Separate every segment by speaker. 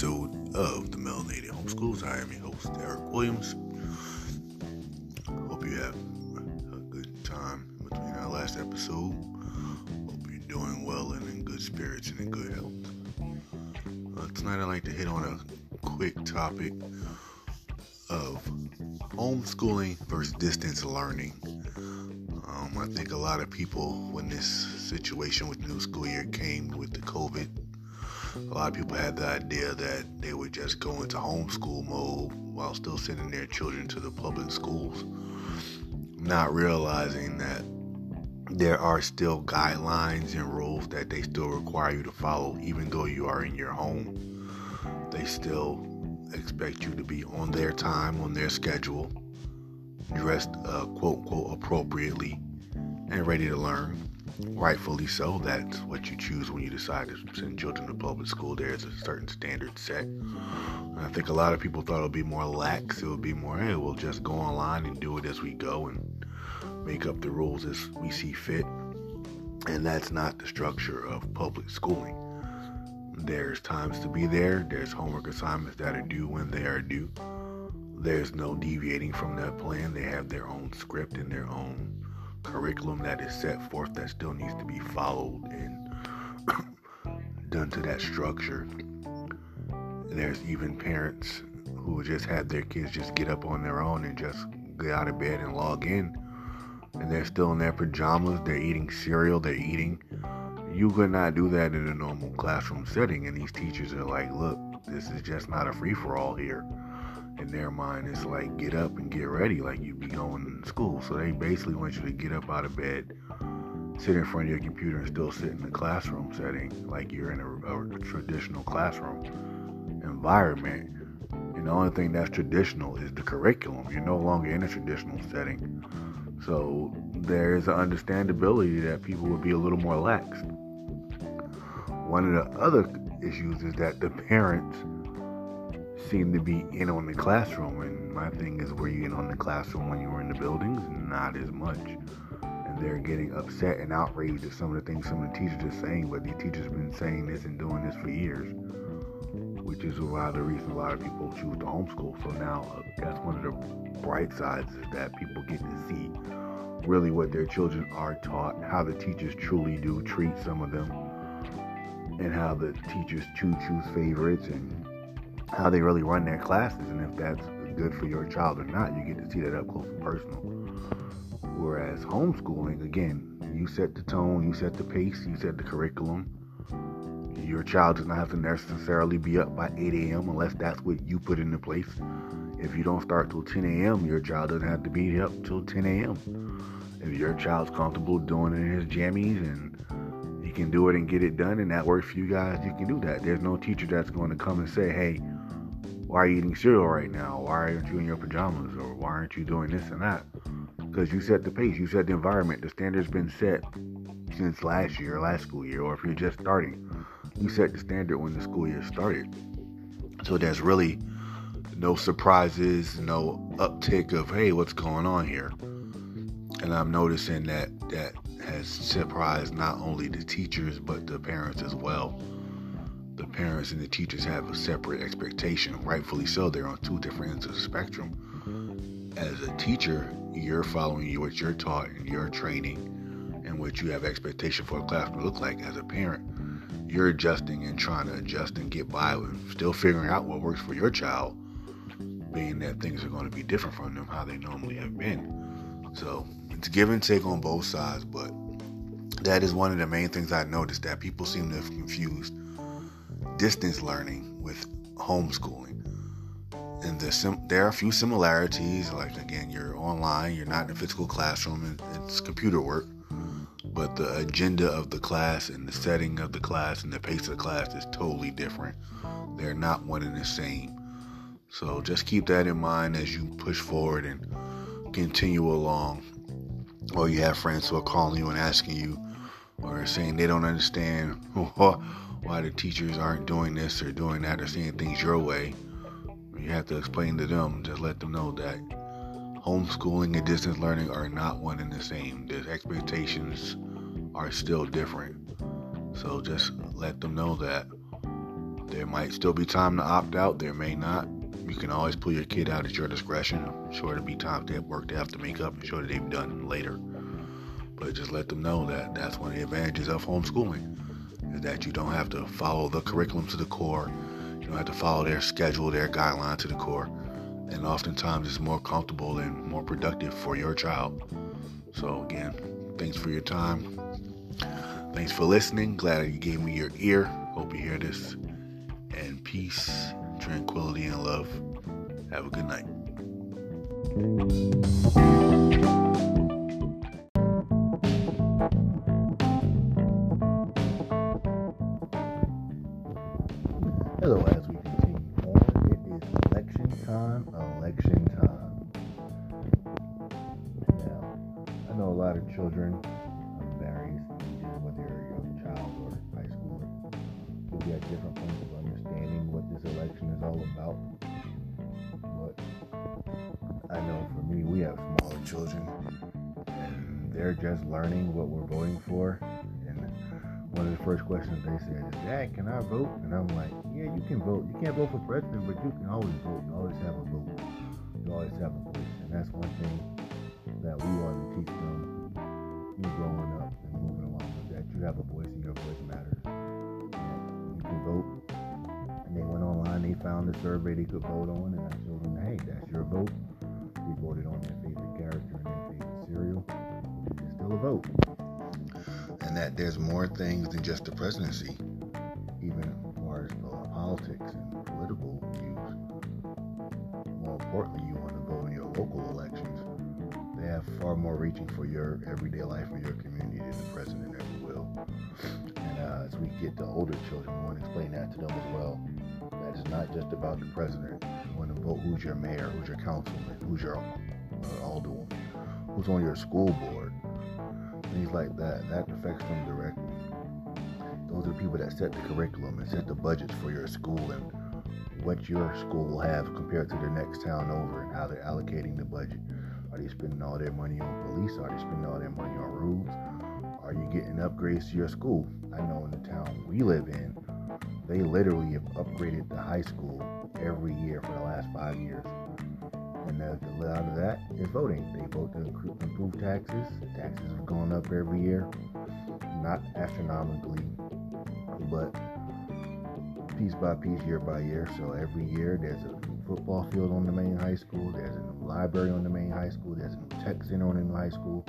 Speaker 1: episode of the Melanated Homeschools. I am your host, Eric Williams. Hope you have a good time between our last episode. Hope you're doing well and in good spirits and in good health. Uh, tonight, I'd like to hit on a quick topic of homeschooling versus distance learning. Um, I think a lot of people, when this situation with new school year came with the COVID a lot of people had the idea that they would just go into homeschool mode while still sending their children to the public schools, not realizing that there are still guidelines and rules that they still require you to follow, even though you are in your home. They still expect you to be on their time, on their schedule, dressed uh, quote unquote appropriately, and ready to learn rightfully so. That's what you choose when you decide to send children to public school. There's a certain standard set. And I think a lot of people thought it would be more lax. It would be more, hey, we'll just go online and do it as we go and make up the rules as we see fit. And that's not the structure of public schooling. There's times to be there. There's homework assignments that are due when they are due. There's no deviating from that plan. They have their own script and their own curriculum that is set forth that still needs to be followed and done to that structure. There's even parents who just have their kids just get up on their own and just get out of bed and log in. And they're still in their pajamas, they're eating cereal, they're eating. You could not do that in a normal classroom setting. And these teachers are like, look, this is just not a free for all here in their mind it's like get up and get ready like you'd be going to school. So they basically want you to get up out of bed sit in front of your computer and still sit in the classroom setting like you're in a, a traditional classroom environment. And the only thing that's traditional is the curriculum. You're no longer in a traditional setting. So there's an understandability that people would be a little more lax. One of the other issues is that the parents seem to be in on the classroom. And my thing is, were you in on the classroom when you were in the buildings? Not as much. And they're getting upset and outraged at some of the things some of the teachers are saying, but the teachers have been saying this and doing this for years, which is a lot of the reason a lot of people choose to homeschool. So now uh, that's one of the bright sides is that people get to see really what their children are taught, how the teachers truly do treat some of them, and how the teachers choose choose favorites and how they really run their classes and if that's good for your child or not. You get to see that up close and personal. Whereas homeschooling, again, you set the tone, you set the pace, you set the curriculum. Your child does not have to necessarily be up by 8 a.m. unless that's what you put into place. If you don't start till 10 a.m., your child doesn't have to be up till 10 a.m. If your child's comfortable doing it in his jammies and he can do it and get it done and that works for you guys, you can do that. There's no teacher that's going to come and say, hey, why are you eating cereal right now? Why aren't you in your pajamas? Or why aren't you doing this and that? Because you set the pace, you set the environment. The standard's been set since last year, last school year, or if you're just starting, you set the standard when the school year started. So there's really no surprises, no uptick of hey, what's going on here? And I'm noticing that that has surprised not only the teachers but the parents as well the parents and the teachers have a separate expectation. Rightfully so, they're on two different ends of the spectrum. As a teacher, you're following what you're taught and your training and what you have expectation for a classroom to look like. As a parent, you're adjusting and trying to adjust and get by with still figuring out what works for your child, being that things are going to be different from them how they normally have been. So it's give and take on both sides, but that is one of the main things I noticed that people seem to have confused distance learning with homeschooling. And the sim- there are a few similarities, like again, you're online, you're not in a physical classroom, it's computer work. But the agenda of the class and the setting of the class and the pace of the class is totally different. They're not one and the same. So just keep that in mind as you push forward and continue along. Or you have friends who are calling you and asking you, or saying they don't understand why the teachers aren't doing this or doing that or seeing things your way. You have to explain to them, just let them know that homeschooling and distance learning are not one and the same. The expectations are still different. So just let them know that There might still be time to opt out, there may not. You can always pull your kid out at your discretion. Sure there'll be they have work they have to make up. I'm sure that they've done later. But just let them know that that's one of the advantages of homeschooling that you don't have to follow the curriculum to the core. You don't have to follow their schedule, their guideline to the core. And oftentimes it's more comfortable and more productive for your child. So again, thanks for your time. Thanks for listening. Glad you gave me your ear. Hope you hear this. And peace, tranquility, and love. Have a good night.
Speaker 2: Hello, as we continue on, it is election time, election time. Now, I know a lot of children of various ages, whether you're a young child or high schooler, will be at different points of understanding what this election is all about. But I know for me, we have smaller children, and they're just learning what we're voting for. One of the first questions they said is, Dad, can I vote? And I'm like, Yeah, you can vote. You can't vote for president, but you can always vote. You always have a vote. You always have a voice. And that's one thing that we want to teach them growing up and moving along with that. You have a voice and your voice matters. And you can vote. And they went online, they found a survey they could vote on, and I told them, hey, that's your vote. They voted on their favorite character and their favorite cereal. It's still a vote
Speaker 1: And that there's more things than just the presidency.
Speaker 2: even as far as politics and political views. More importantly, you want to vote in your local elections. They have far more reaching for your everyday life and your community than the president ever will. And uh, as we get to older children, we want to explain that to them as well. That it's not just about the president. You want to vote who's your mayor, who's your councilman, who's your uh, who's on your school board, things like that. That affects them directly those are the people that set the curriculum and set the budgets for your school and what your school will have compared to the next town over and how they're allocating the budget. Are they spending all their money on police? Are they spending all their money on roads? Are you getting upgrades to your school? I know in the town we live in, they literally have upgraded the high school every year for the last five years. And the, the out of that is voting. They vote to improve taxes. Taxes have gone up every year, not astronomically, but piece by piece, year by year. So every year there's a football field on the main high school, there's a new library on the main high school, there's a new tech center on the new high school.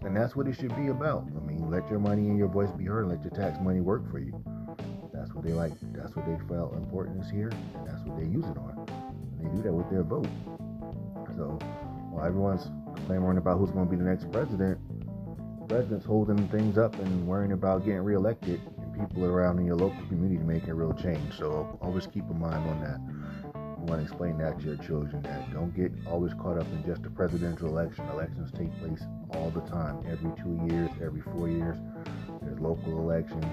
Speaker 2: And that's what it should be about. I mean, let your money and your voice be heard, let your tax money work for you. That's what they like, that's what they felt important is here, and that's what they use it on. And they do that with their vote. So while everyone's clamoring about who's going to be the next president, the president's holding things up and worrying about getting reelected and people around in your local community making real change. So always keep in mind on that. You want to explain that to your children that don't get always caught up in just the presidential election. Elections take place all the time, every two years, every four years. There's local elections.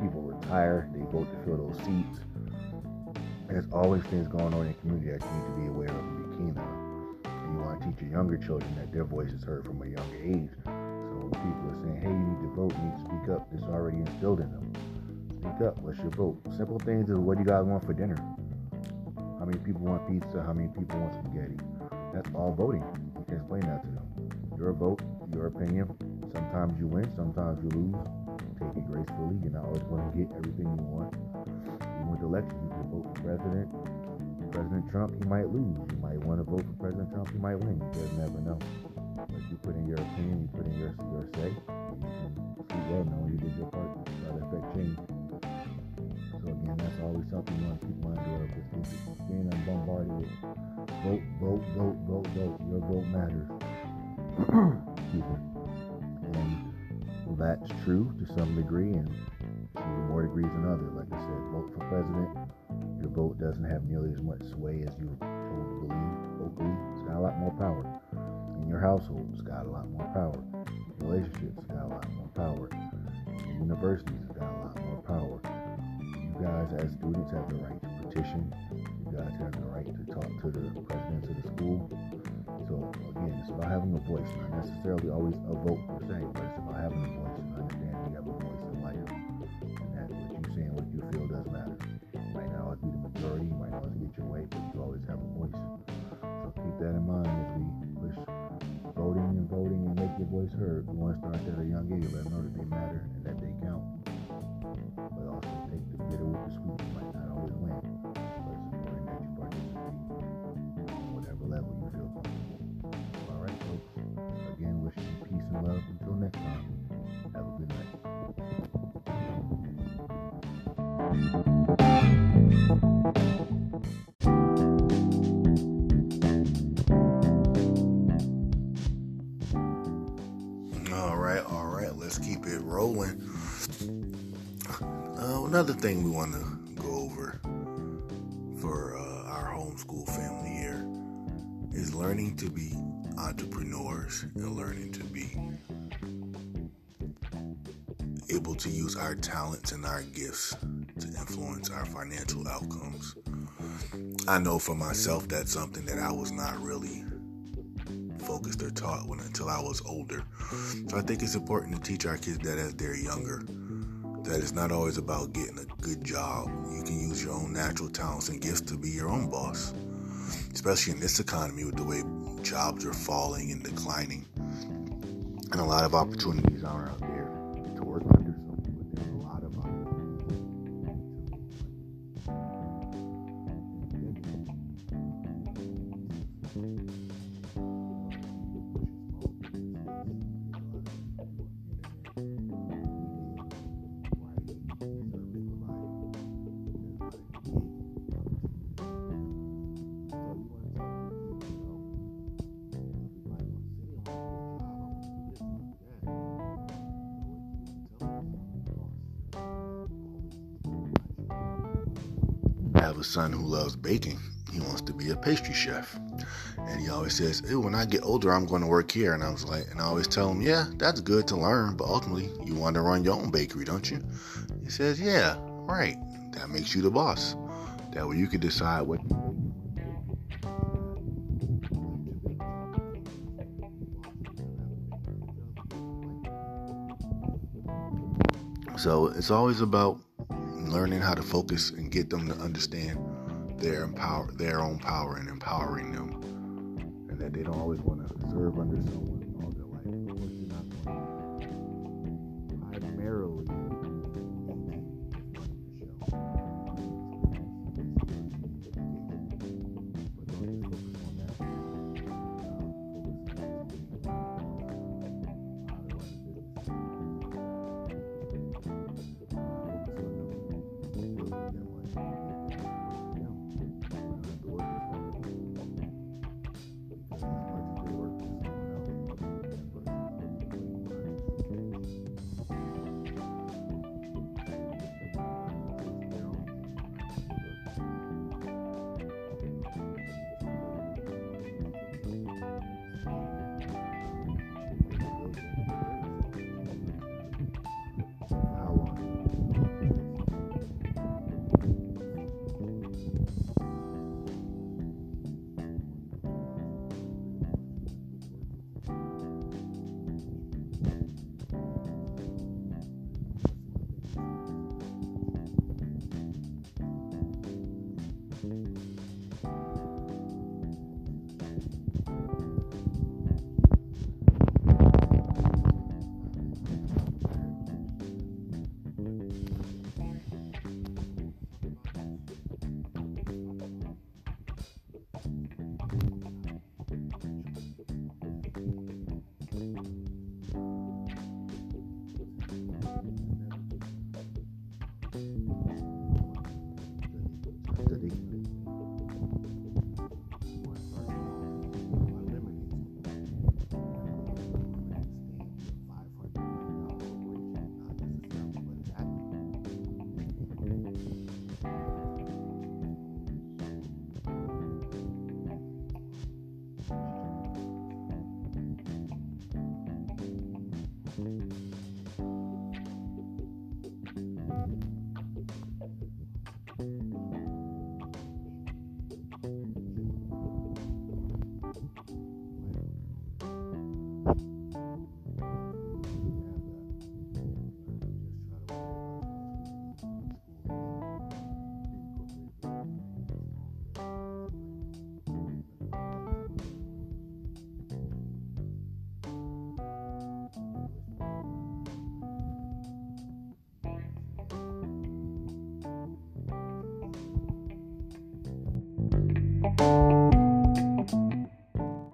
Speaker 2: People retire, they vote to fill those seats. There's always things going on in the community that you need to be aware of and be keen on. Younger children that their voice is heard from a younger age. So when people are saying, hey, you need to vote, you need to speak up, it's already instilled in them. Speak up, what's your vote? Simple things is what do you guys want for dinner? How many people want pizza? How many people want spaghetti? That's all voting. You can explain that to them. Your vote, your opinion. Sometimes you win, sometimes you lose. Take it gracefully. You're not always going to get everything you want. Even with elections, you can vote for president. President Trump, you might lose. You might want to vote for President Trump, you might win. You just never know. But you put in your opinion, you put in your your say, and you can sleep well knowing you did your part to try to affect change. So again, that's always something you want to keep in mind of because being bombarded with vote, vote, vote, vote, vote. Your vote matters. And that's true to some degree, and to more degrees than others. Like I said, vote for president. Your vote doesn't have nearly as much sway as you're told to believe locally. It's got a lot more power in your household, it's got a lot more power. Relationships got a lot more power. Universities it's got a lot more power. You guys as students have the right to petition. You guys have the right to talk to the presidents of the school. So again, it's about having a voice, not necessarily always a vote per se, but it's about having a voice and understanding you have a voice in life. Your voice heard. We want to start at a young age, let them know that they matter and that they count. But also take the bitter with the sweet.
Speaker 1: Rolling. Uh, another thing we want to go over for uh, our homeschool family here is learning to be entrepreneurs and learning to be able to use our talents and our gifts to influence our financial outcomes. I know for myself that's something that I was not really focused or taught when until I was older. So I think it's important to teach our kids that as they're younger. That it's not always about getting a good job. You can use your own natural talents and gifts to be your own boss. Especially in this economy with the way jobs are falling and declining. And a lot of opportunities aren't out there have a son who loves baking. He wants to be a pastry chef. And he always says, Ew, when I get older, I'm going to work here. And I was like, and I always tell him, yeah, that's good to learn, but ultimately, you want to run your own bakery, don't you? He says, yeah, right. That makes you the boss. That way you can decide what So it's always about learning how to focus and get them to understand their empower their own power and empowering them, and that they don't always want to serve under someone